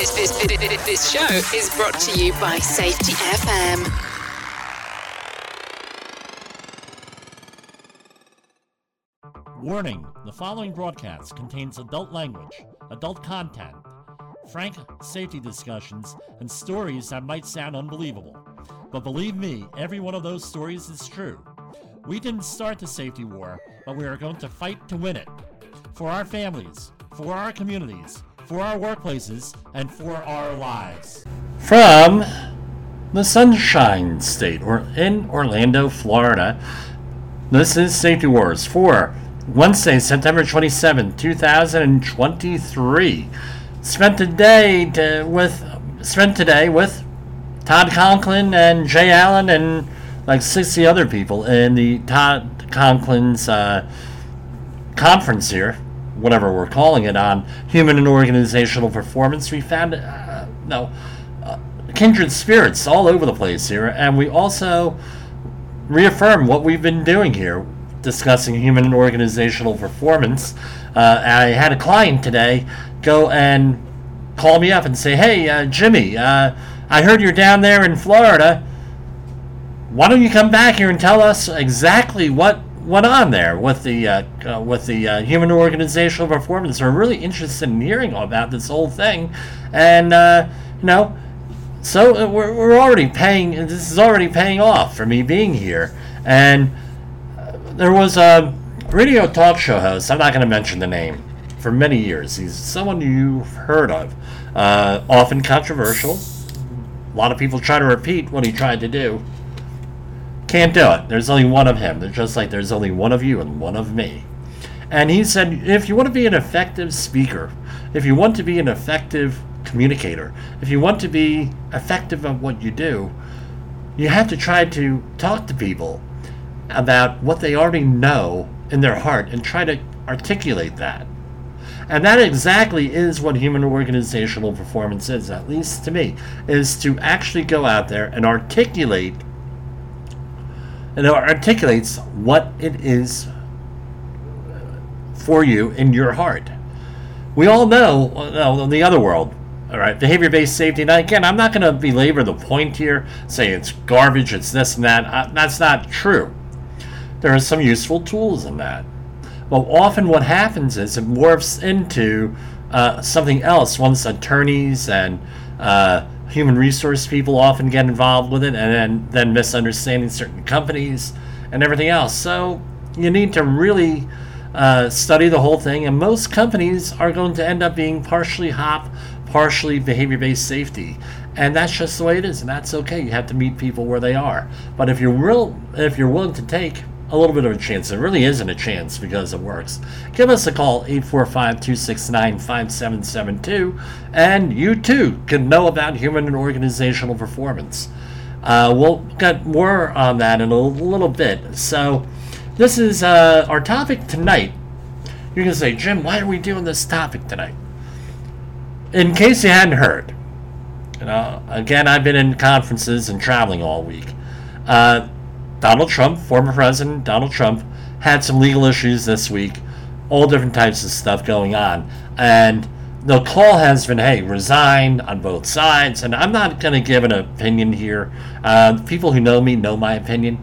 This, this, this, this show is brought to you by Safety FM. Warning the following broadcast contains adult language, adult content, frank safety discussions, and stories that might sound unbelievable. But believe me, every one of those stories is true. We didn't start the safety war, but we are going to fight to win it. For our families, for our communities, for our workplaces, and for our lives. From the Sunshine State, or in Orlando, Florida, this is Safety Wars for Wednesday, September 27, 2023. Spent today to, with spent today with Todd Conklin and Jay Allen and like 60 other people in the Todd Conklin's uh, conference here, whatever we're calling it, on human and organizational performance. We found uh, no uh, kindred spirits all over the place here, and we also reaffirm what we've been doing here discussing human and organizational performance. Uh, I had a client today go and call me up and say, "Hey, uh, Jimmy, uh, I heard you're down there in Florida. Why don't you come back here and tell us exactly what went on there with the uh, uh, with the uh, human organizational performance? We're really interested in hearing about this whole thing, and you know." So we're, we're already paying. This is already paying off for me being here, and there was a radio talk show host, I'm not going to mention the name, for many years. He's someone you've heard of. Uh, often controversial. A lot of people try to repeat what he tried to do. Can't do it. There's only one of him. They're just like there's only one of you and one of me. And he said, if you want to be an effective speaker, if you want to be an effective communicator, if you want to be effective at what you do, you have to try to talk to people about what they already know in their heart and try to articulate that. And that exactly is what human organizational performance is, at least to me, is to actually go out there and articulate and it articulates what it is for you in your heart. We all know uh, the other world, all right, behavior based safety. Now, again, I'm not going to belabor the point here, say it's garbage, it's this and that. Uh, that's not true there are some useful tools in that. But often what happens is it morphs into uh, something else once attorneys and uh, human resource people often get involved with it and then, then misunderstanding certain companies and everything else. So you need to really uh, study the whole thing, and most companies are going to end up being partially HOP, partially behavior based safety. And that's just the way it is, and that's okay. You have to meet people where they are. But if you're real, if you're willing to take a little bit of a chance. It really isn't a chance because it works. Give us a call, 845 269 5772, and you too can know about human and organizational performance. Uh, we'll get more on that in a little bit. So, this is uh, our topic tonight. You're going to say, Jim, why are we doing this topic tonight? In case you hadn't heard, you know, again, I've been in conferences and traveling all week. Uh, Donald Trump, former President Donald Trump, had some legal issues this week, all different types of stuff going on. And the call has been, hey, resign on both sides. And I'm not going to give an opinion here. Uh, people who know me know my opinion.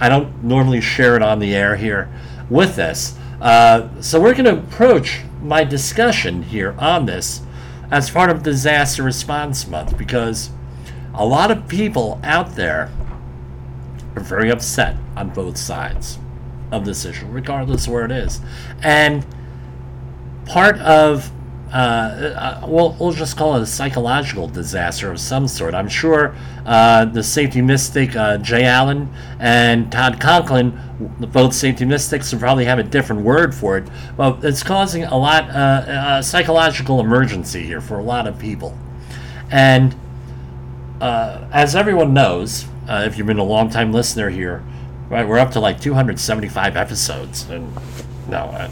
I don't normally share it on the air here with this. Uh, so we're going to approach my discussion here on this as part of Disaster Response Month because a lot of people out there are very upset on both sides of this issue, regardless of where it is. And part of, uh, uh, well, we'll just call it a psychological disaster of some sort. I'm sure uh, the safety mystic uh, Jay Allen and Todd Conklin, both safety mystics, will probably have a different word for it, but it's causing a lot, uh, a psychological emergency here for a lot of people. And uh, as everyone knows, uh, if you've been a long time listener here, right, we're up to like 275 episodes. And no, I,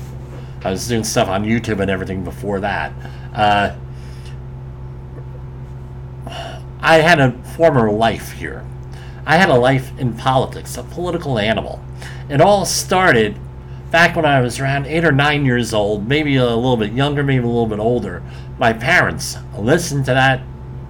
I was doing stuff on YouTube and everything before that. Uh, I had a former life here. I had a life in politics, a political animal. It all started back when I was around eight or nine years old, maybe a little bit younger, maybe a little bit older, my parents listened to that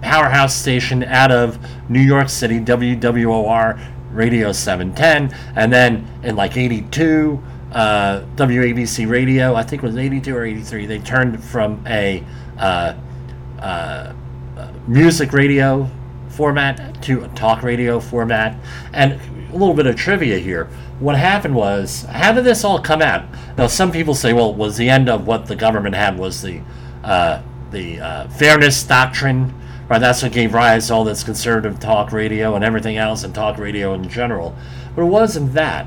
powerhouse station out of New York City, WWOR Radio 710, and then in like 82, uh, WABC Radio, I think it was 82 or 83, they turned from a uh, uh, music radio format to a talk radio format. And a little bit of trivia here. What happened was, how did this all come out? Now, some people say, well, was the end of what the government had was the uh, the uh, fairness doctrine, right? That's what gave rise to all this conservative talk radio and everything else, and talk radio in general. But it wasn't that.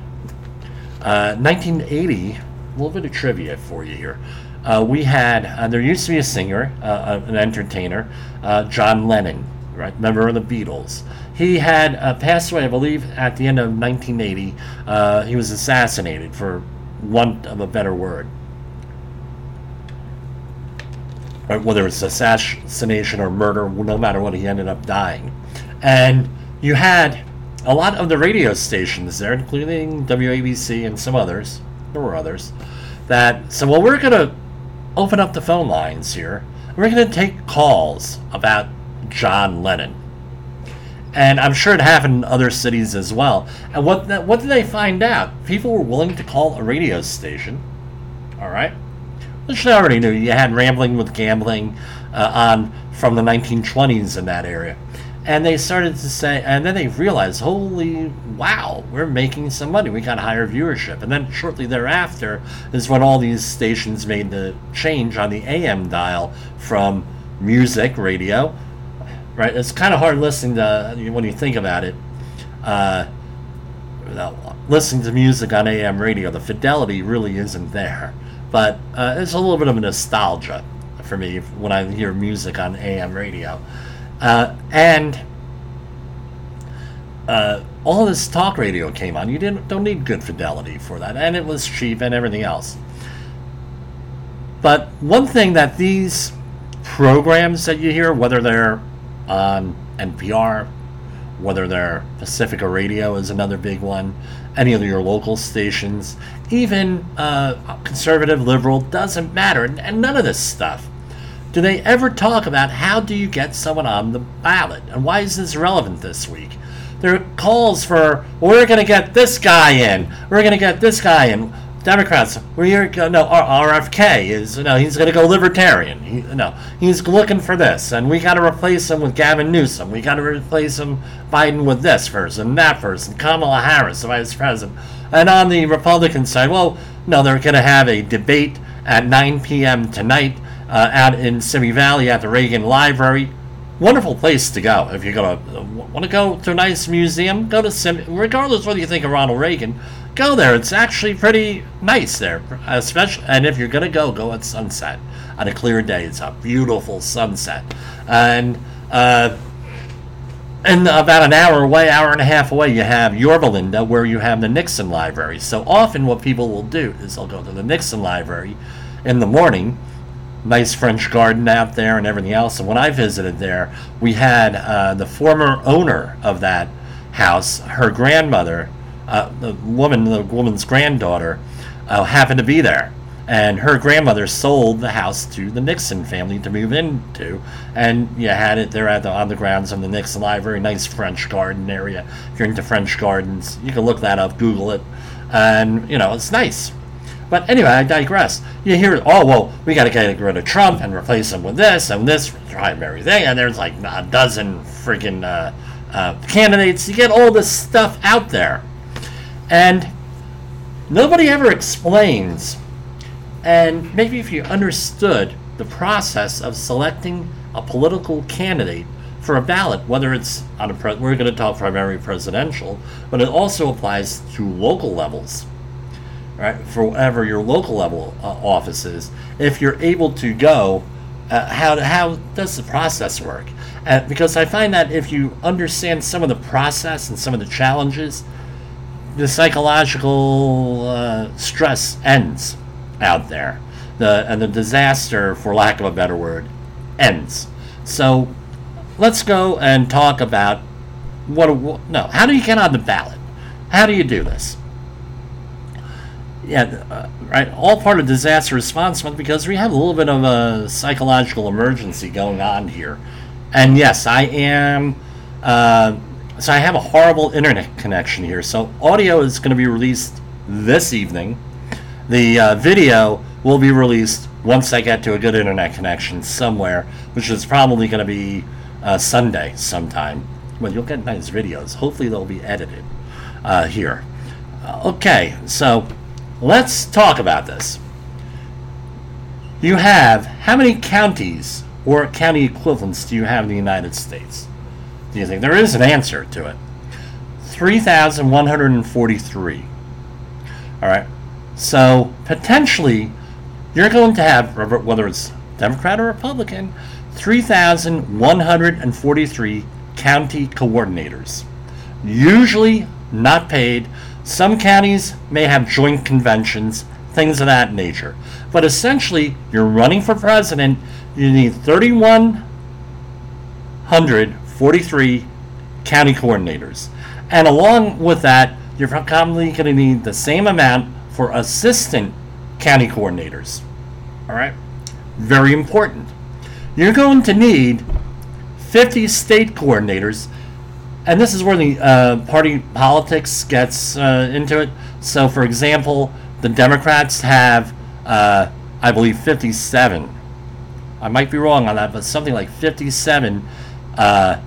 Uh, 1980, a little bit of trivia for you here. Uh, we had, uh, there used to be a singer, uh, an entertainer, John Lennon, right? Member of the Beatles. He had uh, passed away, I believe, at the end of 1980. Uh, he was assassinated, for want of a better word. Whether it's assassination or murder, no matter what, he ended up dying. And you had a lot of the radio stations there, including WABC and some others. There were others. That so, well, we're going to open up the phone lines here. We're going to take calls about John Lennon. And I'm sure it happened in other cities as well. And what what did they find out? People were willing to call a radio station. All right, which they already knew. You had Rambling with Gambling uh, on from the 1920s in that area, and they started to say, and then they realized, holy wow, we're making some money. We got higher viewership, and then shortly thereafter is when all these stations made the change on the AM dial from music radio right? It's kind of hard listening to when you think about it. Uh, listening to music on AM radio, the fidelity really isn't there. But uh, it's a little bit of a nostalgia for me when I hear music on AM radio. Uh, and uh, all this talk radio came on. You didn't don't need good fidelity for that, and it was cheap and everything else. But one thing that these programs that you hear, whether they're on NPR, whether they're Pacifica Radio is another big one, any of your local stations, even uh, conservative, liberal, doesn't matter, and none of this stuff. Do they ever talk about how do you get someone on the ballot, and why is this relevant this week? There are calls for we're going to get this guy in, we're going to get this guy in. Democrats, we're here. No, RFK is no. He's going to go libertarian. He, no, he's looking for this, and we got to replace him with Gavin Newsom. We got to replace him Biden with this person, that person, Kamala Harris, the vice president. And on the Republican side, well, no, they're going to have a debate at 9 p.m. tonight uh, out in Simi Valley at the Reagan Library. Wonderful place to go if you're gonna uh, want to go to a nice museum. Go to Simi, regardless whether you think of Ronald Reagan go there. It's actually pretty nice there, especially. And if you're gonna go, go at sunset on a clear day. It's a beautiful sunset, and uh, and about an hour away, hour and a half away, you have Yorba where you have the Nixon Library. So often, what people will do is they'll go to the Nixon Library in the morning. Nice French garden out there and everything else. And when I visited there, we had uh, the former owner of that house, her grandmother, uh, the woman, the woman's granddaughter, uh, happened to be there. And her grandmother sold the house to the Nixon family to move into, and you had it there at the, on the grounds of the Nixon Library, nice French garden area. If you're into French gardens, you can look that up, Google it, and you know it's nice. But anyway, I digress. You hear, oh well, we got to get rid of Trump and replace him with this and this primary thing, and there's like a dozen freaking uh, uh, candidates. You get all this stuff out there and nobody ever explains, and maybe if you understood the process of selecting a political candidate for a ballot, whether it's on a pre- we're going to talk primary presidential, but it also applies to local levels, right? For whatever your local level uh, office is, if you're able to go, uh, how how does the process work? Uh, because I find that if you understand some of the process and some of the challenges, the psychological uh, stress ends out there. The and the disaster, for lack of a better word, ends. So let's go and talk about what. No, how do you get on the ballot? How do you do this? yeah, uh, right. All part of disaster response month because we have a little bit of a psychological emergency going on here, and yes, I am. Uh, so I have a horrible internet connection here. So audio is going to be released this evening. The uh, video will be released once I get to a good internet connection somewhere, which is probably going to be uh, Sunday sometime. Well, you'll get nice videos. Hopefully, they'll be edited uh, here. Uh, okay, so let's talk about this. You have how many counties or county equivalents do you have in the United States? Do you think there is an answer to it? 3,143. All right. So potentially, you're going to have, whether it's Democrat or Republican, 3,143 county coordinators. Usually not paid. Some counties may have joint conventions, things of that nature. But essentially, you're running for president, you need 3,143 county coordinators. And along with that, you're probably going to need the same amount for assistant county coordinators. All right? Very important. You're going to need 50 state coordinators, and this is where the uh, party politics gets uh, into it. So, for example, the Democrats have, uh, I believe, 57. I might be wrong on that, but something like 57 uh,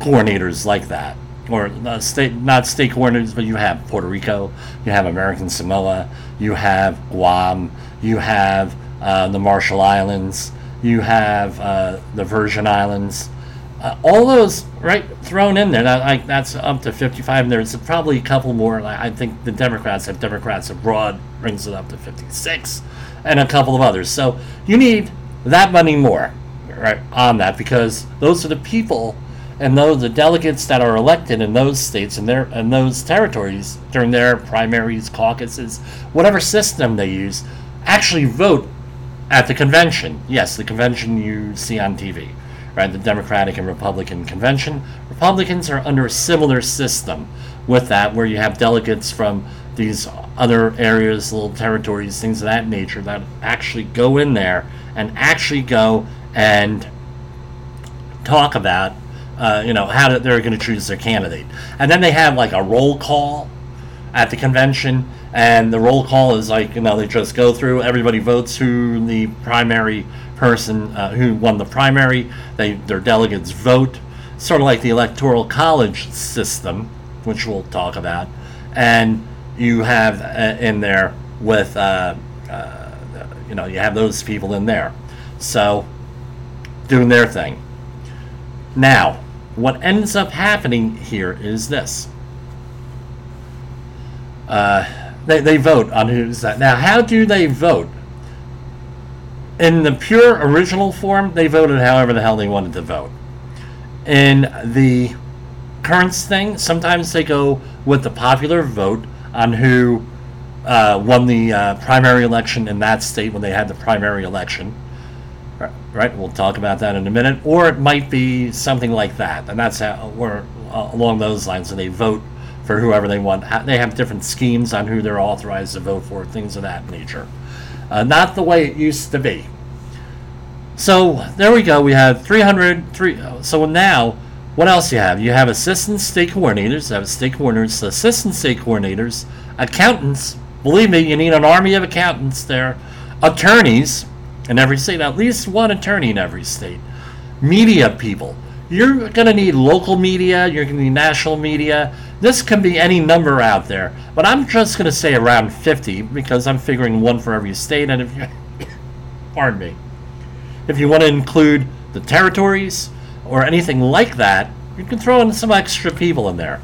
coordinators like that or uh, state not state coordinators, but you have Puerto Rico, you have American Samoa, you have Guam, you have uh, the Marshall Islands, you have uh, the Virgin Islands. Uh, all those right thrown in there. That, like that's up to 55. And there's probably a couple more. Like, I think the Democrats have Democrats abroad brings it up to 56, and a couple of others. So you need that money more right on that because those are the people and though the delegates that are elected in those states and their and those territories during their primaries, caucuses, whatever system they use, actually vote at the convention. Yes, the convention you see on TV, right? The Democratic and Republican convention. Republicans are under a similar system with that, where you have delegates from these other areas, little territories, things of that nature, that actually go in there and actually go and talk about uh, you know, how they're going to choose their candidate. And then they have like a roll call at the convention, and the roll call is like, you know, they just go through, everybody votes who the primary person uh, who won the primary, they their delegates vote, sort of like the electoral college system, which we'll talk about, and you have uh, in there with, uh, uh, you know, you have those people in there, so doing their thing. Now, what ends up happening here is this. Uh, they, they vote on who's that. Now, how do they vote? In the pure original form, they voted however the hell they wanted to vote. In the currents thing, sometimes they go with the popular vote on who uh, won the uh, primary election in that state when they had the primary election right? We'll talk about that in a minute. Or it might be something like that, and that's how we're uh, along those lines. And they vote for whoever they want. They have different schemes on who they're authorized to vote for, things of that nature. Uh, not the way it used to be. So there we go. We have 300. Three, so now, what else you have? You have assistant state coordinators. You have state coordinators, assistant state coordinators, accountants. Believe me, you need an army of accountants there. Attorneys in every state, at least one attorney in every state. Media people. You're going to need local media, you're going to need national media. This can be any number out there, but I'm just going to say around 50 because I'm figuring one for every state. And if you, pardon me, if you want to include the territories or anything like that, you can throw in some extra people in there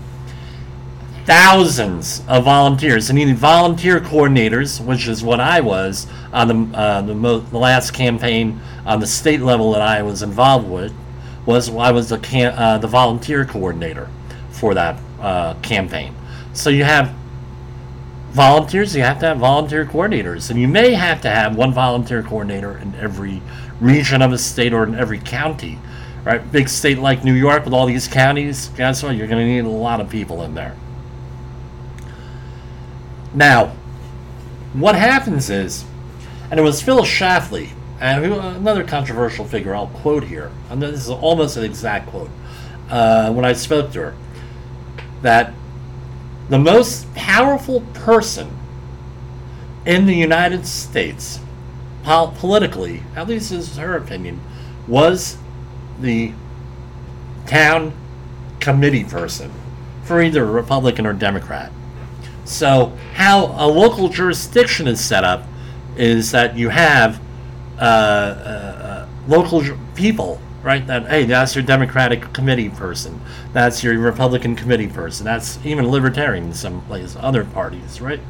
thousands of volunteers and you need volunteer coordinators, which is what I was on the uh, the, mo- the, last campaign on the state level that I was involved with. Was I was the can- uh, the volunteer coordinator for that uh, campaign. So you have volunteers, you have to have volunteer coordinators, and you may have to have one volunteer coordinator in every region of a state or in every county. Right, big state like New York with all these counties, guess what? You're going to need a lot of people in there. Now, what happens is, and it was Phyllis Schlafly, and another controversial figure I'll quote here. And this is almost an exact quote. Uh, when I spoke to her, that the most powerful person in the United States, pol- politically, at least is her opinion, was the town committee person for either Republican or Democrat. So, how a local jurisdiction is set up is that you have uh, uh, uh, local people, right? That hey, that's your Democratic committee person, that's your Republican committee person, that's even Libertarian in some places, other parties, right?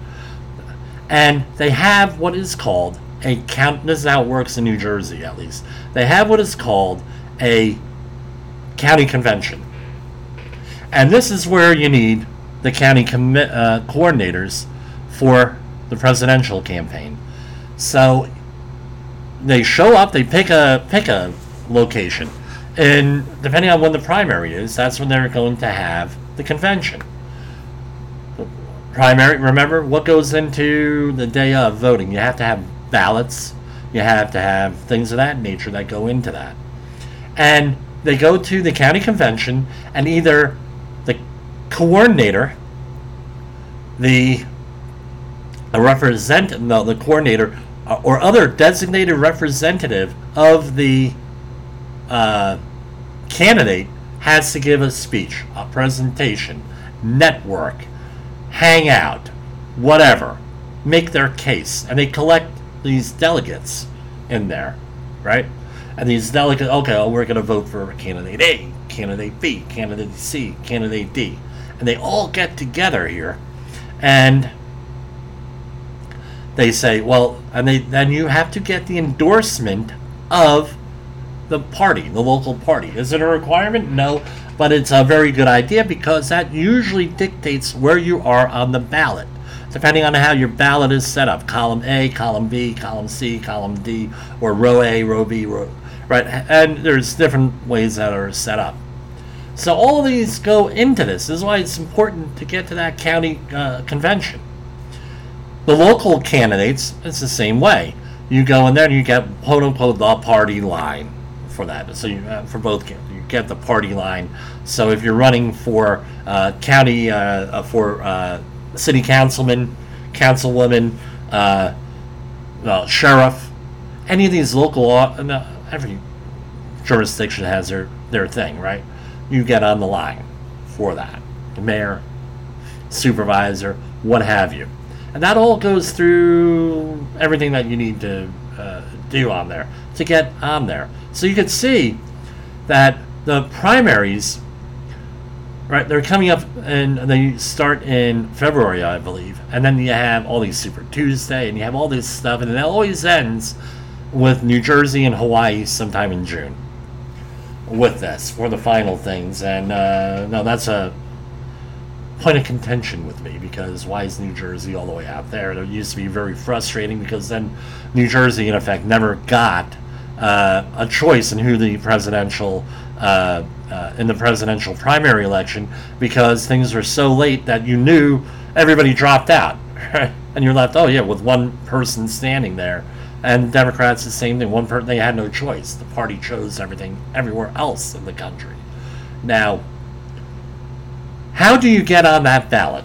And they have what is called a count. This is how it works in New Jersey, at least. They have what is called a county convention, and this is where you need the county uh, coordinators for the presidential campaign. So they show up, they pick a pick a location, and depending on when the primary is, that's when they're going to have the convention. Primary, remember what goes into the day of voting? You have to have ballots, you have to have things of that nature that go into that. And they go to the county convention, and either the coordinator, the represent no, the coordinator uh, or other designated representative of the uh, candidate has to give a speech, a presentation, network, hang out, whatever, make their case, and they collect these delegates in there, right? And these delegates, okay, oh, we're going to vote for candidate A, candidate B, candidate C, candidate D, and they all get together here, and they say, well, and they then you have to get the endorsement of the party, the local party. Is it a requirement? No, but it's a very good idea because that usually dictates where you are on the ballot. Depending on how your ballot is set up, column A, column B, column C, column D, or row A, row B, row right, and there's different ways that are set up. So all these go into this. This is why it's important to get to that county uh, convention. The local candidates, it's the same way. You go in there and you get quote unquote the party line for that. So you, uh, for both, you get the party line. So if you're running for uh, county, uh, uh for uh, city councilman, councilwoman, uh, sheriff, any of these local, every jurisdiction has their, their thing, right? You get on the line for that. The mayor, supervisor, what have you and that all goes through everything that you need to uh, do on there to get on there. So you can see that the primaries, right? They're coming up and they start in February, I believe, and then you have all these Super Tuesday, and you have all this stuff, and it always ends with New Jersey and Hawaii sometime in June with this for the final things. And uh, no, that's a point of contention with me because why is New Jersey all the way out there? It used to be very frustrating because then New Jersey, in effect, never got uh, a choice in who the presidential uh, uh, in the presidential primary election because things were so late that you knew everybody dropped out, and you're left, oh yeah, with one person standing there. And Democrats the same thing. One person they had no choice. The party chose everything everywhere else in the country. Now, how do you get on that ballot?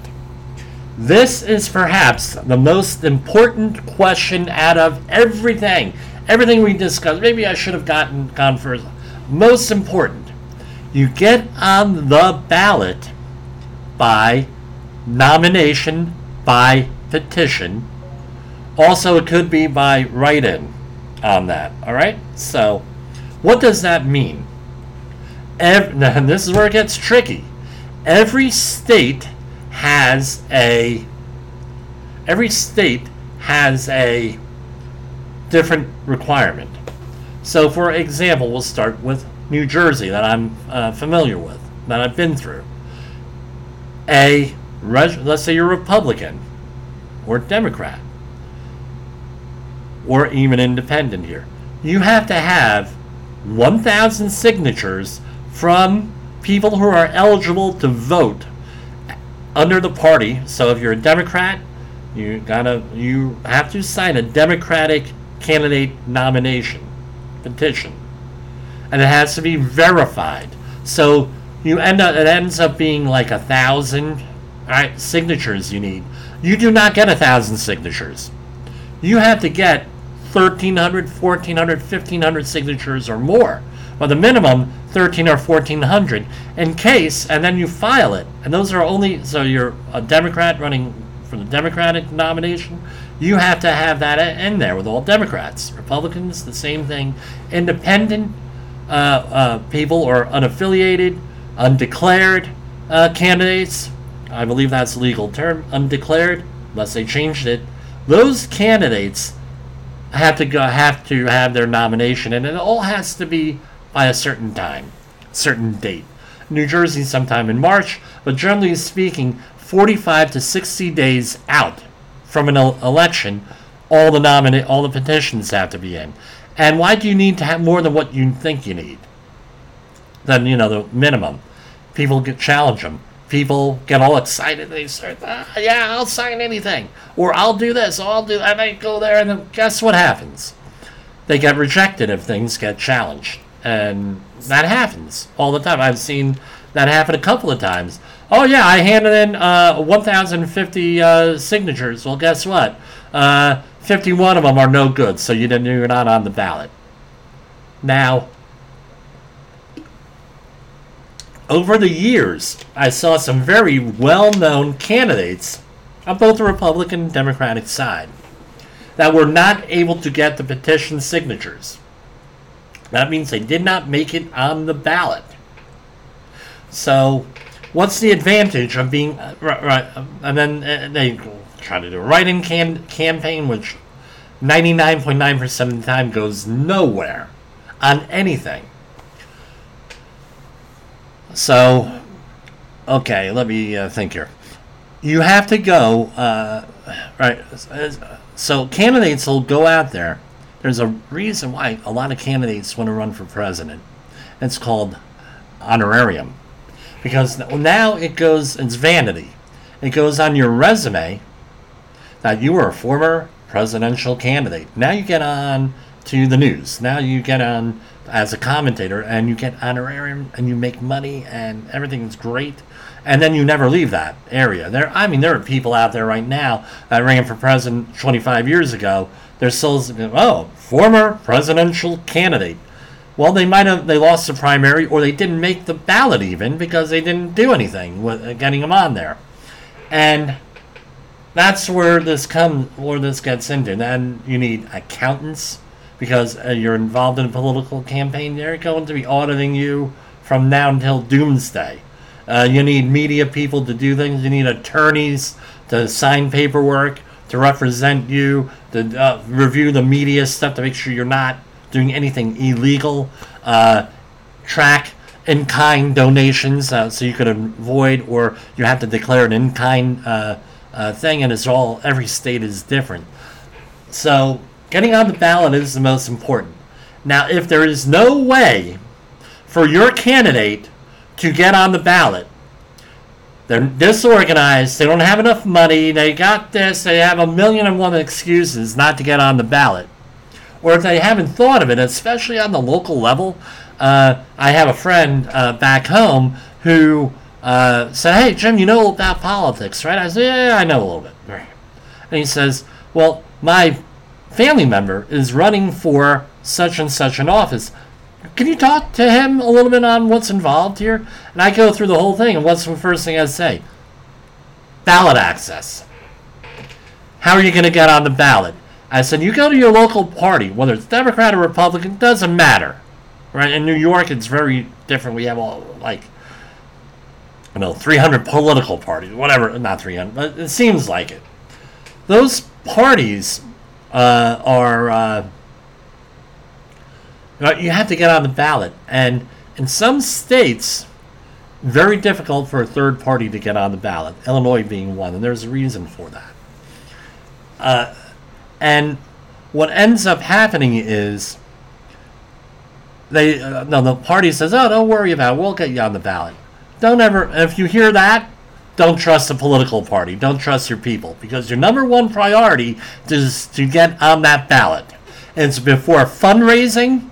This is perhaps the most important question out of everything. Everything we discussed. Maybe I should have gotten gone first. Most important. You get on the ballot by nomination by petition. Also, it could be by write in on that. All right? So, what does that mean? Every, and this is where it gets tricky every state has a every state has a different requirement. So, for example, we'll start with New Jersey that I'm uh, familiar with, that I've been through. A let's say you're Republican or Democrat or even independent here. You have to have 1,000 signatures from people who are eligible to vote under the party. So if you're a Democrat, You gotta you have to sign a Democratic candidate nomination petition, and it has to be verified. So you end up it ends up being like a thousand right signatures you need. You do not get a thousand signatures. You have to get 1,300, 1,400, 1,500 signatures or more. Well, the minimum 13 or 1400 in case, and then you file it. And those are only, so you're a Democrat running for the Democratic nomination, you have to have that in there with all Democrats. Republicans, the same thing. Independent uh, uh, people or unaffiliated, undeclared uh, candidates, I believe that's legal term, undeclared, unless they changed it. Those candidates have to go have to have their nomination, and it all has to be by a certain time, certain date. New Jersey sometime in March, but generally speaking, 45 to 60 days out from an election, all the nominate all the petitions have to be in. And why do you need to have more than what you think you need? Then you know the minimum. People get challenge them. People get all excited. They start, ah, yeah, I'll sign anything, or I'll do this, or I'll do. that. And they go there, and then guess what happens? They get rejected if things get challenged, and that happens all the time. I've seen that happen a couple of times. Oh yeah, I handed in uh, 1,050 uh, signatures. Well, guess what? Uh, 51 of them are no good, so you didn't, you're not on the ballot. Now, over the years, I saw some very well-known candidates on both the Republican and Democratic side that were not able to get the petition signatures. That means they did not make it on the ballot. So what's the advantage of being uh, right, right and then uh, they try to do a write-in can, campaign which 99.9% of the time goes nowhere on anything so okay let me uh, think here. You have to go uh, right so candidates will go out there. There's a reason why a lot of candidates want to run for president. It's called honorarium. Because now it goes it's vanity. It goes on your resume that you were a former presidential candidate. Now you get on to the news. Now you get on as a commentator and you get honorarium and you make money and everything is great and then you never leave that area. There i mean there are people out there right now that ran for president 25 years ago. They're still oh former presidential candidate. Well, they might have they lost the primary, or they didn't make the ballot even because they didn't do anything with uh, getting them on there, and that's where this comes where this gets into. Then you need accountants because uh, you're involved in a political campaign. They're going to be auditing you from now until doomsday. Uh, you need media people to do things. You need attorneys to sign paperwork to represent you, to uh, review the media stuff to make sure you're not doing anything illegal. Uh, track in kind donations uh, so you could avoid or you have to declare an in kind uh, thing, and it's all every state is different. So getting on the ballot is the most important. Now, if there is no way for your candidate to get on the ballot, they're disorganized, they don't have enough money, they got this, they have a million and one excuses not to get on the ballot or if they haven't thought of it, especially on the local level. Uh, I have a friend uh, back home who uh, said, "Hey, Jim, you know about politics, right?" I said, "Yeah, I know a little bit." And he says, "Well, my family member is running for such and such an office. Can you talk to him a little bit on what's involved here?" And I go through the whole thing, and what's the first thing I say? Ballot access. How are you going to get on the ballot? I said, you go to your local party, whether it's Democrat or Republican, doesn't matter. Right? In New York, it's very different. We have all, like, you know, 300 political parties, whatever, not 300, but it seems like it. Those parties uh, are, uh, you have to get on the ballot. And in some states, very difficult for a third party to get on the ballot, Illinois being one, and there's a reason for that. Uh, and what ends up happening is they uh, no the party says, "Oh, don't worry about it. We'll get you on the ballot." Don't ever if you hear that, don't trust a political party. Don't trust your people because your number one priority is to get on that ballot. It's before fundraising.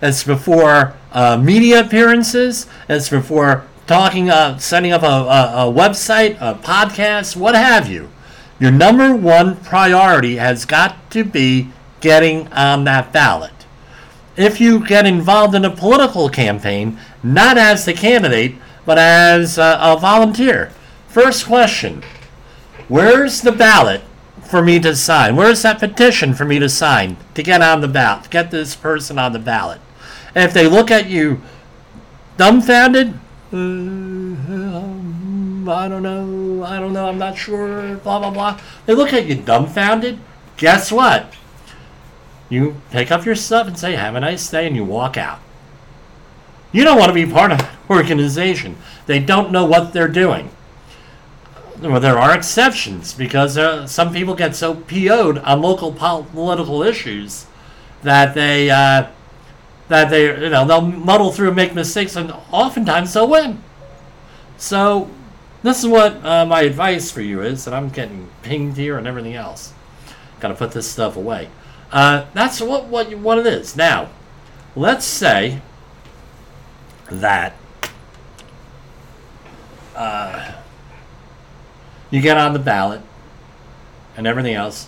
It's before uh, media appearances. It's before talking, uh, setting up a, a, a website, a podcast, what have you. Your number one priority has got to be getting on that ballot. If you get involved in a political campaign, not as the candidate, but as a, a volunteer, first question Where's the ballot for me to sign? Where's that petition for me to sign to get on the ballot, to get this person on the ballot? And if they look at you dumbfounded, um, I don't know, I don't know, I'm not sure, blah, blah, blah. They look at you dumbfounded. Guess what? You pick up your stuff and say, have a nice day, and you walk out. You don't want to be part of an organization. They don't know what they're doing. Well, there are exceptions because some people get so PO'd on local pol- political issues that they uh, that they you know they'll muddle through and make mistakes, and oftentimes they'll win. So this is what uh, my advice for you is, and I'm getting pinged here and everything else. Got to put this stuff away. Uh, that's what what what it is. Now, let's say that uh, you get on the ballot and everything else.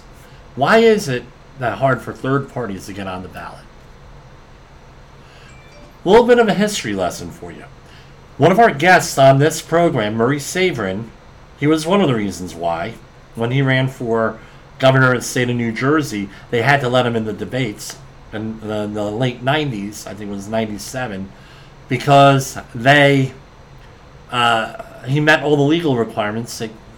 Why is it that hard for third parties to get on the ballot? A little bit of a history lesson for you. One of our guests on this program, Murray Sabrin, he was one of the reasons why, when he ran for governor of the state of New Jersey, they had to let him in the debates in the, in the late 90s, I think it was 97, because they uh, he met all the legal requirements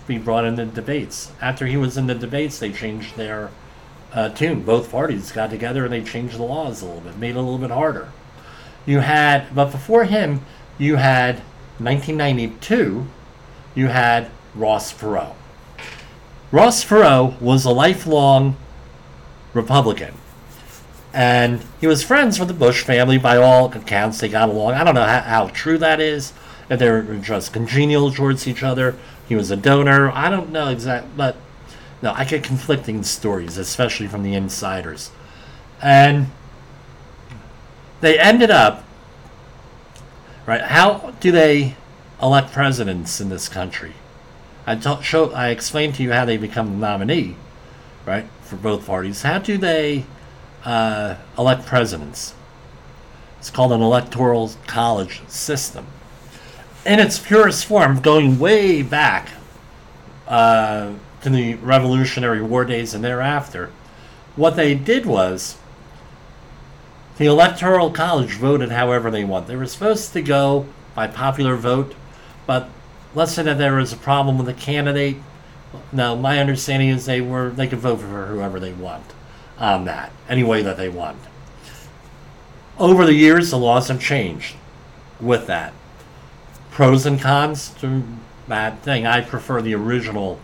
be brought in the debates. After he was in the debates, they changed their uh, tune. Both parties got together and they changed the laws a little bit, made it a little bit harder. You had, but before him, you had 1992, you had Ross Perot. Ross Perot was a lifelong Republican. And he was friends with the Bush family by all accounts. They got along. I don't know how, how true that is, if they were just congenial towards each other. He was a donor. I don't know exactly, but no, I get conflicting stories, especially from the insiders. And they ended up, right? How do they elect presidents in this country? I t- show, I explained to you how they become the nominee, right, for both parties. How do they uh, elect presidents? It's called an electoral college system. In its purest form, going way back uh, to the Revolutionary War days and thereafter, what they did was the Electoral College voted however they want. They were supposed to go by popular vote, but let's say that there was a problem with a candidate. Now, my understanding is they were they could vote for whoever they want on that, any way that they want. Over the years, the laws have changed with that. Pros and cons to that thing. I prefer the original,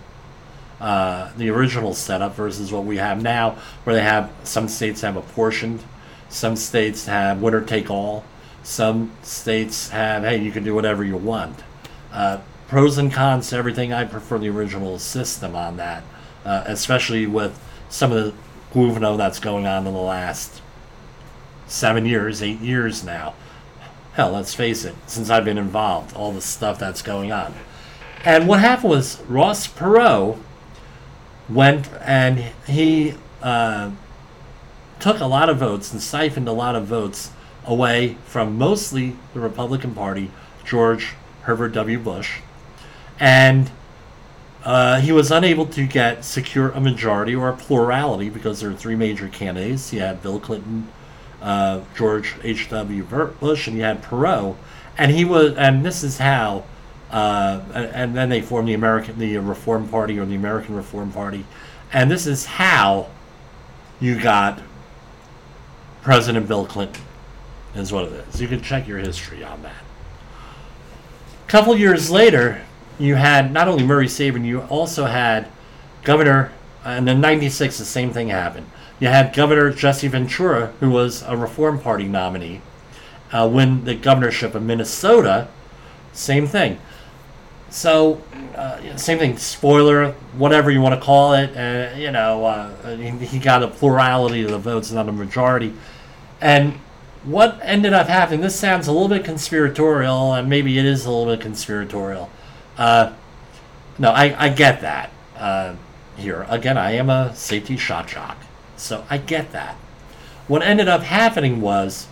uh, the original setup versus what we have now, where they have some states have apportioned, some states have winner take all, some states have hey you can do whatever you want. Uh, pros and cons to everything. I prefer the original system on that, uh, especially with some of the Guvno that's going on in the last seven years, eight years now. Hell, let's face it, since I've been involved, all the stuff that's going on. And what happened was Ross Perot went and he uh, took a lot of votes and siphoned a lot of votes away from mostly the Republican Party, George Herbert W. Bush, and uh, he was unable to get secure a majority or a plurality because there are three major candidates. He had Bill Clinton, uh, George H. W. Bush, and you had Perot, and he was, and this is how, uh, and then they formed the American, the Reform Party or the American Reform Party, and this is how you got President Bill Clinton, is what it is. You can check your history on that. A couple years later, you had not only Murray Sabrin, you also had Governor, and in '96 the same thing happened. You had Governor Jesse Ventura, who was a Reform Party nominee, uh, win the governorship of Minnesota. Same thing. so, uh, same thing, spoiler, whatever you want to call it. Uh, you know, uh, he, he got a plurality of the votes, not a majority. And what ended up happening, this sounds a little bit conspiratorial, and maybe it is a little bit conspiratorial. Uh, no, I, I get that uh, here. Again, I am a safety shot jock, so I get that. What ended up happening was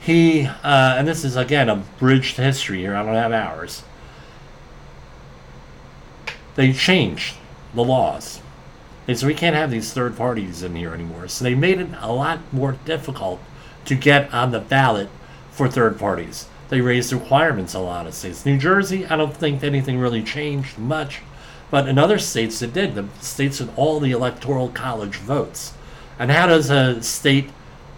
he, uh, and this is again a bridged history here, I don't have hours. They changed the laws. They said we can't have these third parties in here anymore. So they made it a lot more difficult to get on the ballot for third parties. They raised requirements a lot of states. New Jersey, I don't think anything really changed much, but in other states it did. The states with all the electoral college votes. And how does a state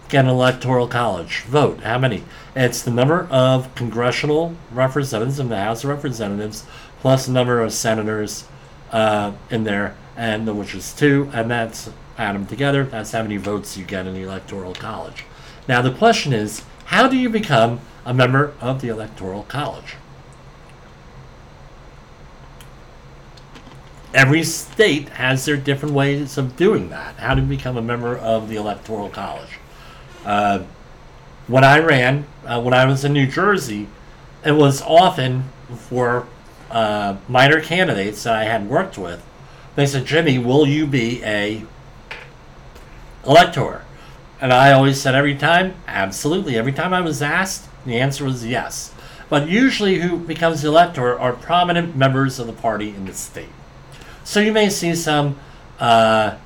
get an electoral college vote? How many? It's the number of congressional representatives in the House of Representatives plus the number of senators uh, in there, and which is two, and that's add them together. That's how many votes you get in the electoral college. Now the question is, how do you become a member of the Electoral College? Every state has their different ways of doing that. How to become a member of the Electoral College. Uh, when I ran, uh, when I was in New Jersey, it was often for uh, minor candidates that I had worked with. They said, "Jimmy, will you be a elector?" And I always said every time, absolutely. Every time I was asked, the answer was yes. But usually, who becomes the elector are prominent members of the party in the state. So you may see some uh,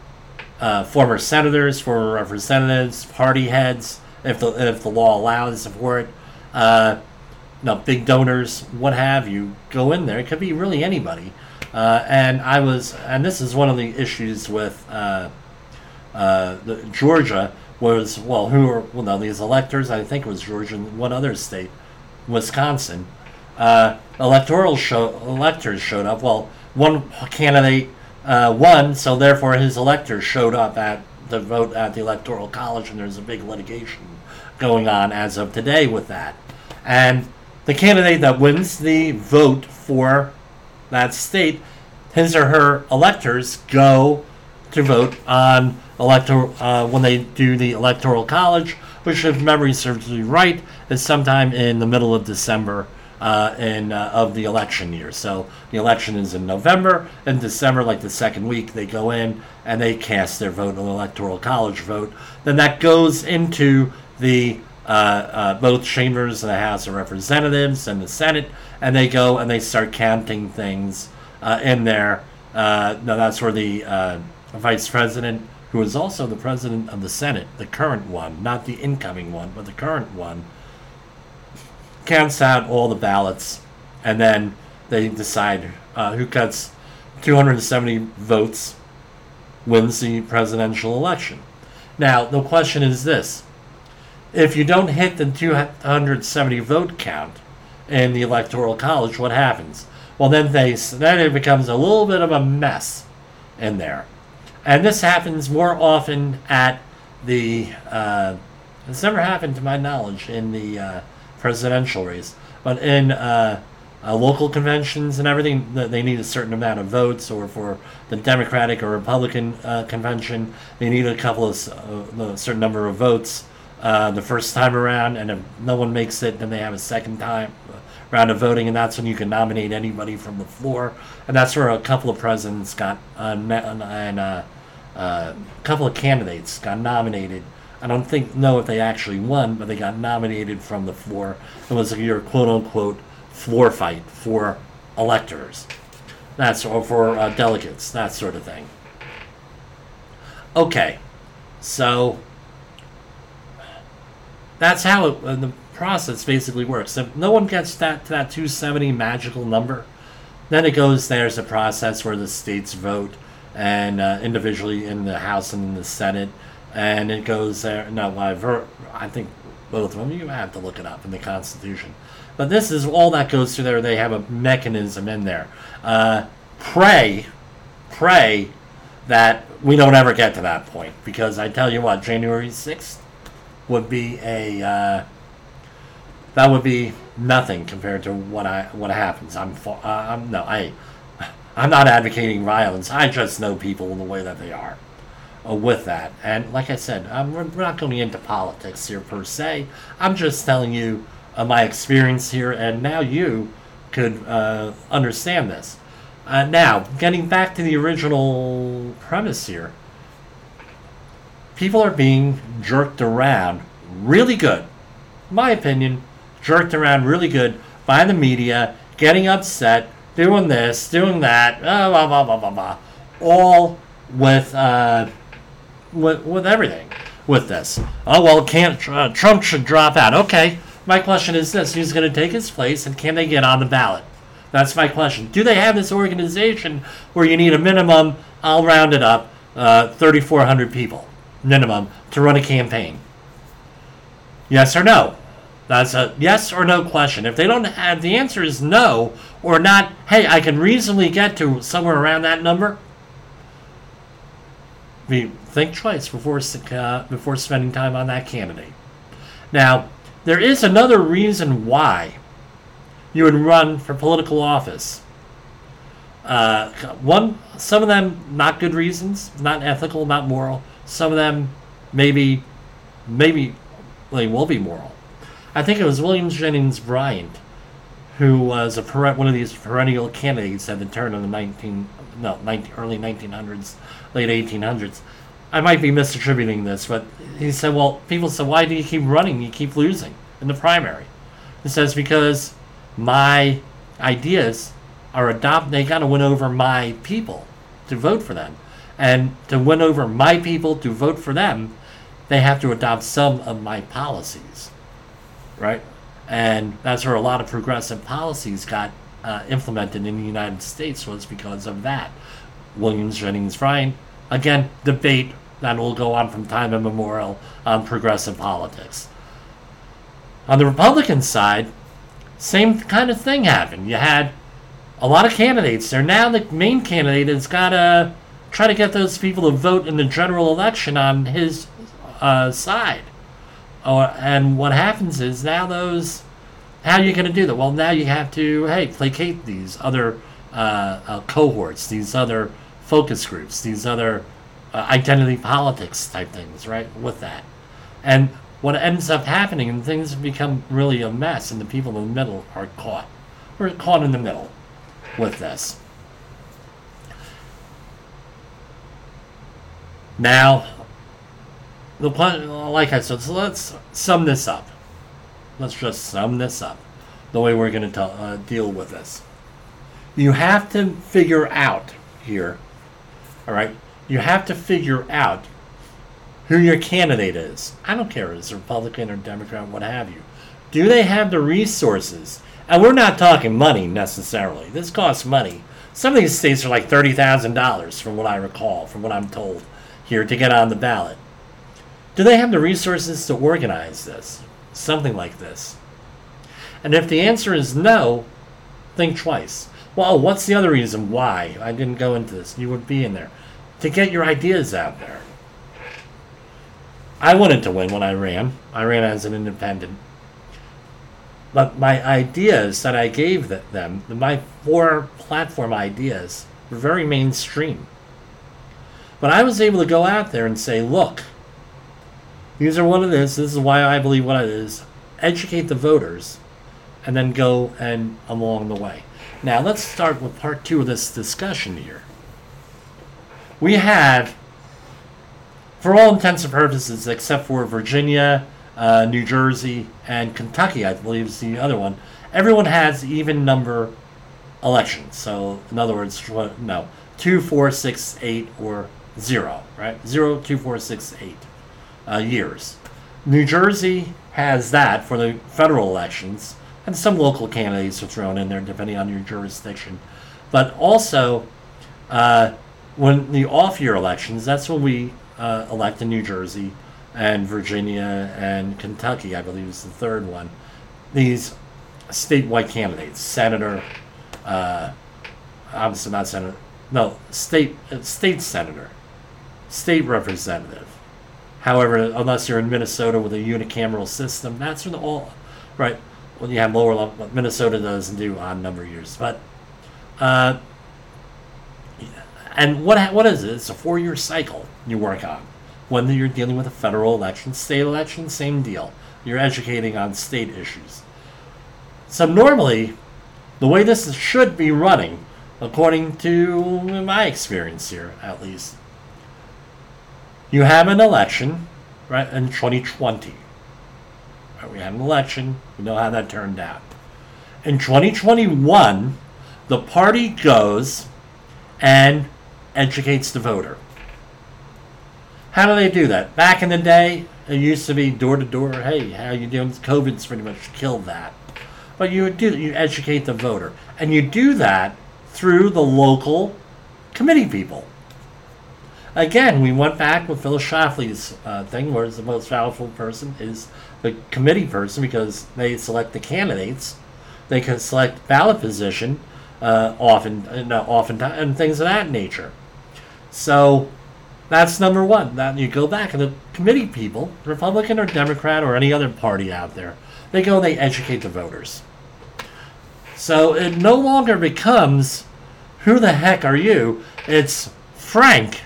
uh, former senators, former representatives, party heads, if the if the law allows for it. Uh, no, big donors, what have you, go in there. It could be really anybody. Uh, and I was, and this is one of the issues with uh, uh, the, Georgia was well, who are well, these electors. I think it was Georgia and one other state, Wisconsin. Electoral show electors showed up. Well, one candidate uh, won, so therefore his electors showed up at the vote at the electoral college, and there's a big litigation going on as of today with that. And the candidate that wins the vote for that state, his or her electors go to vote on elector uh, when they do the electoral college, which, if memory serves me right, is sometime in the middle of December uh, in uh, of the election year. So the election is in November. In December, like the second week, they go in and they cast their vote, an electoral college vote. Then that goes into the uh, uh, both chambers of the House of Representatives and the Senate, and they go and they start counting things uh, in there. Uh, now that's where the vice president, who is also the president of the Senate, the current one, not the incoming one, but the current one, counts out all the ballots, and then they decide uh, who gets 270 votes wins the presidential election. Now, the question is this if you don't hit the 270 vote count in the electoral college, what happens? Well, then they then it becomes a little bit of a mess in there, and this happens more often at the. Uh, it's never happened to my knowledge in the uh, presidential race, but in uh, uh, local conventions and everything, they need a certain amount of votes, or for the Democratic or Republican uh, convention, they need a couple of uh, a certain number of votes uh, the first time around, and if no one makes it, then they have a second time uh, round of voting, and that's when you can nominate anybody from the floor, and that's where a couple of presidents got and a couple of candidates got nominated. I don't think know if they actually won, but they got nominated from the floor. It was your quote unquote floor fight for electors. That's or for uh, delegates, that sort of thing. Okay, so that's how it, uh, the process basically works. If no one gets that to that 270 magical number, then it goes there's a process where the states vote and uh, individually in the House and in the Senate, and it goes there. No, I've heard, I think both of them. You have to look it up in the Constitution. But this is all that goes through there. They have a mechanism in there. Uh, pray, pray that we don't ever get to that point because I tell you what, January 6th would be a uh, that would be nothing compared to what I what happens. I'm uh, I'm no I I'm not advocating violence. I just know people in the way that they are. Uh, with that, and like I said, I'm, we're not going into politics here per se. I'm just telling you uh, my experience here, and now you could uh, understand this. Uh, now, getting back to the original premise here, people are being jerked around really good. My opinion, jerked around really good by the media, getting upset, doing this, doing that, blah, blah, blah, blah, blah, blah. all with, uh, with, with everything with this. Oh, well, can't, uh, Trump should drop out. Okay, my question is this who's going to take his place, and can they get on the ballot? That's my question. Do they have this organization where you need a minimum, I'll round it up, uh, 3,400 people, minimum, to run a campaign? Yes or no? That's a yes or no question. If they don't have the answer is no or not, hey, I can reasonably get to somewhere around that number. Think twice before uh, before spending time on that candidate. Now, there is another reason why you would run for political office. Uh, one, some of them not good reasons, not ethical, not moral. Some of them maybe, maybe they will be moral. I think it was William Jennings Bryan who was a one of these perennial candidates at the turn of the 19 no 19, early 1900s, late 1800s. I might be misattributing this, but he said, "Well, people said, why do you keep running? You keep losing in the primary." He says because my ideas are adopt. They got to win over my people to vote for them, and to win over my people to vote for them, they have to adopt some of my policies, right? And that's where a lot of progressive policies got uh, implemented in the United States was because of that. Williams Jennings Bryan, again, debate that will go on from time immemorial on progressive politics. On the Republican side, same kind of thing happened. You had a lot of candidates there. Now the main candidate has got to try to get those people to vote in the general election on his uh, side. Oh, and what happens is now those, how are you going to do that? Well, now you have to, hey, placate these other uh, uh, cohorts, these other focus groups, these other uh, identity politics type things, right? With that. And what ends up happening, and things become really a mess, and the people in the middle are caught. We're caught in the middle with this. Now, the plan, like I said, so let's sum this up. Let's just sum this up. The way we're going to uh, deal with this. You have to figure out here, all right? You have to figure out who your candidate is. I don't care if it's Republican or Democrat, what have you. Do they have the resources? And we're not talking money necessarily. This costs money. Some of these states are like $30,000 from what I recall, from what I'm told here to get on the ballot. Do they have the resources to organize this? Something like this. And if the answer is no, think twice. Well, what's the other reason why I didn't go into this? You would be in there. To get your ideas out there. I wanted to win when I ran. I ran as an independent. But my ideas that I gave them, my four platform ideas, were very mainstream. But I was able to go out there and say, look, these are what it is. This is why I believe what it is. Educate the voters, and then go and along the way. Now let's start with part two of this discussion here. We have, for all intents and purposes, except for Virginia, uh, New Jersey, and Kentucky, I believe is the other one. Everyone has even number elections. So in other words, no, two, four, six, eight, or zero, right? Zero, two, four, six, eight uh, years. New Jersey has that for the federal elections, and some local candidates are thrown in there depending on your jurisdiction. But also, uh, when the off year elections, that's when we uh, elect in New Jersey and Virginia and Kentucky, I believe is the third one. These statewide candidates, senator, uh, obviously not senator, no, state state senator, state representative, However, unless you're in Minnesota with a unicameral system, that's when all right. Well, you have lower level. Minnesota doesn't do odd number years, but uh, and what what is it? It's a four year cycle you work on. When you're dealing with a federal election, state election, same deal. You're educating on state issues. So normally, the way this should be running, according to my experience here, at least, you have an election, right, in 2020. Right, we had an election. We know how that turned out. In 2021, the party goes and educates the voter. How do they do that? Back in the day, it used to be door to door. Hey, how you doing? COVID's pretty much killed that. But you do you educate the voter, and you do that through the local committee people. Again, we went back with Phyllis Schlafly's uh, thing, where the most powerful person is the committee person because they select the candidates. They can select ballot position, uh, often, uh, often, and things of that nature. So that's number one. That you go back and the committee people, Republican or Democrat or any other party out there, they go and they educate the voters. So it no longer becomes who the heck are you? It's Frank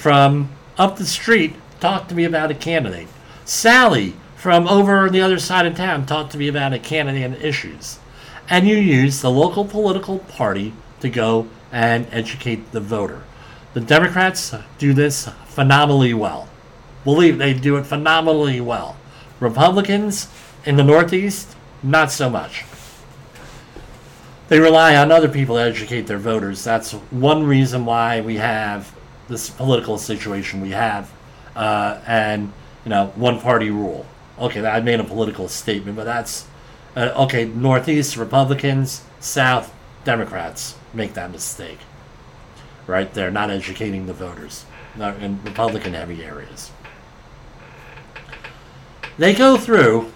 from up the street talk to me about a candidate. Sally from over on the other side of town talk to me about a candidate and issues. And you use the local political party to go and educate the voter. The Democrats do this phenomenally well. Believe they do it phenomenally well. Republicans in the Northeast, not so much. They rely on other people to educate their voters. That's one reason why we have this political situation we have, uh, and you know, one party rule. Okay, I made a political statement, but that's uh, okay. Northeast Republicans, South Democrats make that mistake right? They're not educating the voters in Republican heavy areas. They go through,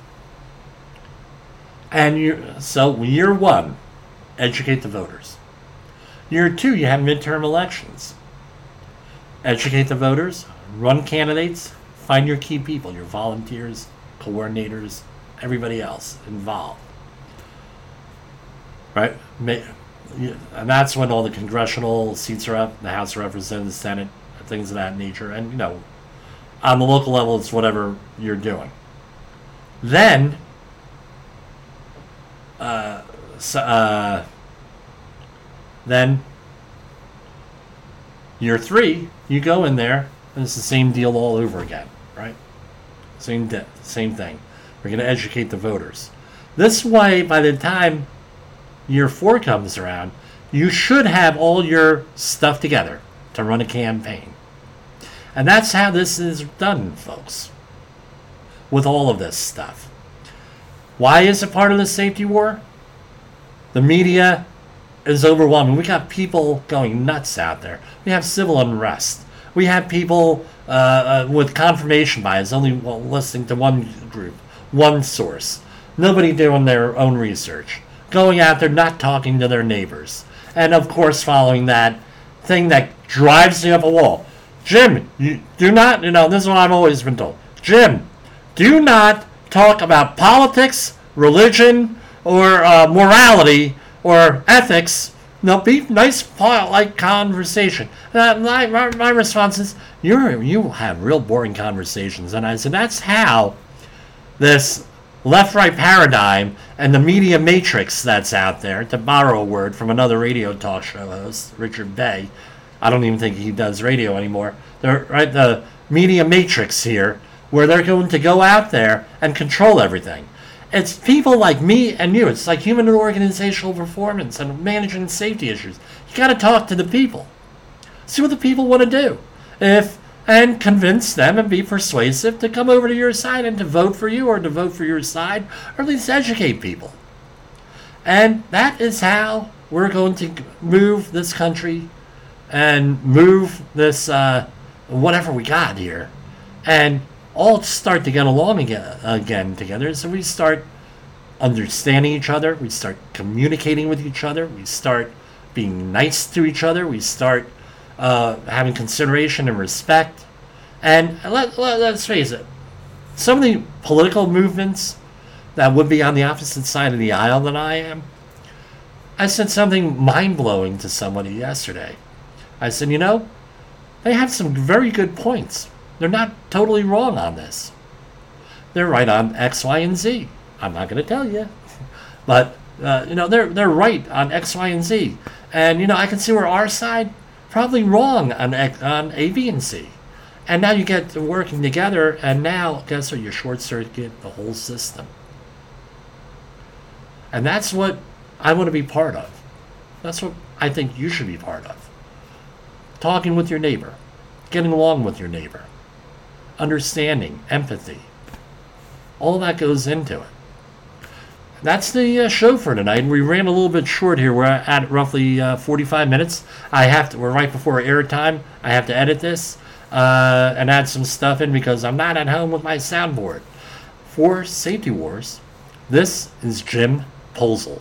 and you so year one, educate the voters. Year two, you have midterm elections. Educate the voters, run candidates, find your key people, your volunteers, coordinators, everybody else involved. Right? and that's when all the congressional seats are up, the House of Representatives, Senate, things of that nature. And, you know, on the local level, it's whatever you're doing. Then, uh, so, uh, then, year three, you go in there, and it's the same deal all over again, right? Same, de- same thing. We're going to educate the voters. This way, by the time year four comes around, you should have all your stuff together to run a campaign. And that's how this is done, folks, with all of this stuff. Why is it part of the safety war? The media is overwhelming. We got people going nuts out there. We have civil unrest. We have people uh, uh, with confirmation bias, only listening to one group, one source. Nobody doing their own research going out there not talking to their neighbors. And of course, following that thing that drives you up a wall. Jim, you do not, you know, this is what I've always been told. Jim, do not talk about politics, religion, or uh, morality, or ethics. No, be nice, polite conversation. Uh, my, my, my response is, you you have real boring conversations. And I said, that's how this left right paradigm and the media matrix that's out there, to borrow a word from another radio talk show host, Richard Bey. I don't even think he does radio anymore. Right the media matrix here, where they're going to go out there and control everything. It's people like me and you. It's like human and organizational performance and managing safety issues. You got to talk to the people. See what the people want to do. If and convince them and be persuasive to come over to your side and to vote for you or to vote for your side or at least educate people. And that is how we're going to move this country and move this uh, whatever we got here and all start to get along again, again together. So we start understanding each other, we start communicating with each other, we start being nice to each other, we start uh, having consideration and respect. And let, let, us face it, some of the political movements that would be on the opposite side of the aisle than I am. I said something mind blowing to somebody yesterday. I said, you know, they have some very good points. They're not totally wrong on this. They're right on X, Y, and Z. I'm not going to tell you, but uh, you know they're they're right on X, Y, and Z. And you know I can see where our side probably wrong on X, on A, B, and C. And now you get working together, and now guess what? You short circuit the whole system. And that's what I want to be part of. That's what I think you should be part of. Talking with your neighbor, getting along with your neighbor, understanding, empathy. All that goes into it. That's the uh, show for tonight. And we ran a little bit short here. We're at roughly uh, 45 minutes. I have to. We're right before airtime. I have to edit this uh, and add some stuff in because I'm not at home with my soundboard. For Safety Wars, this is Jim Posel.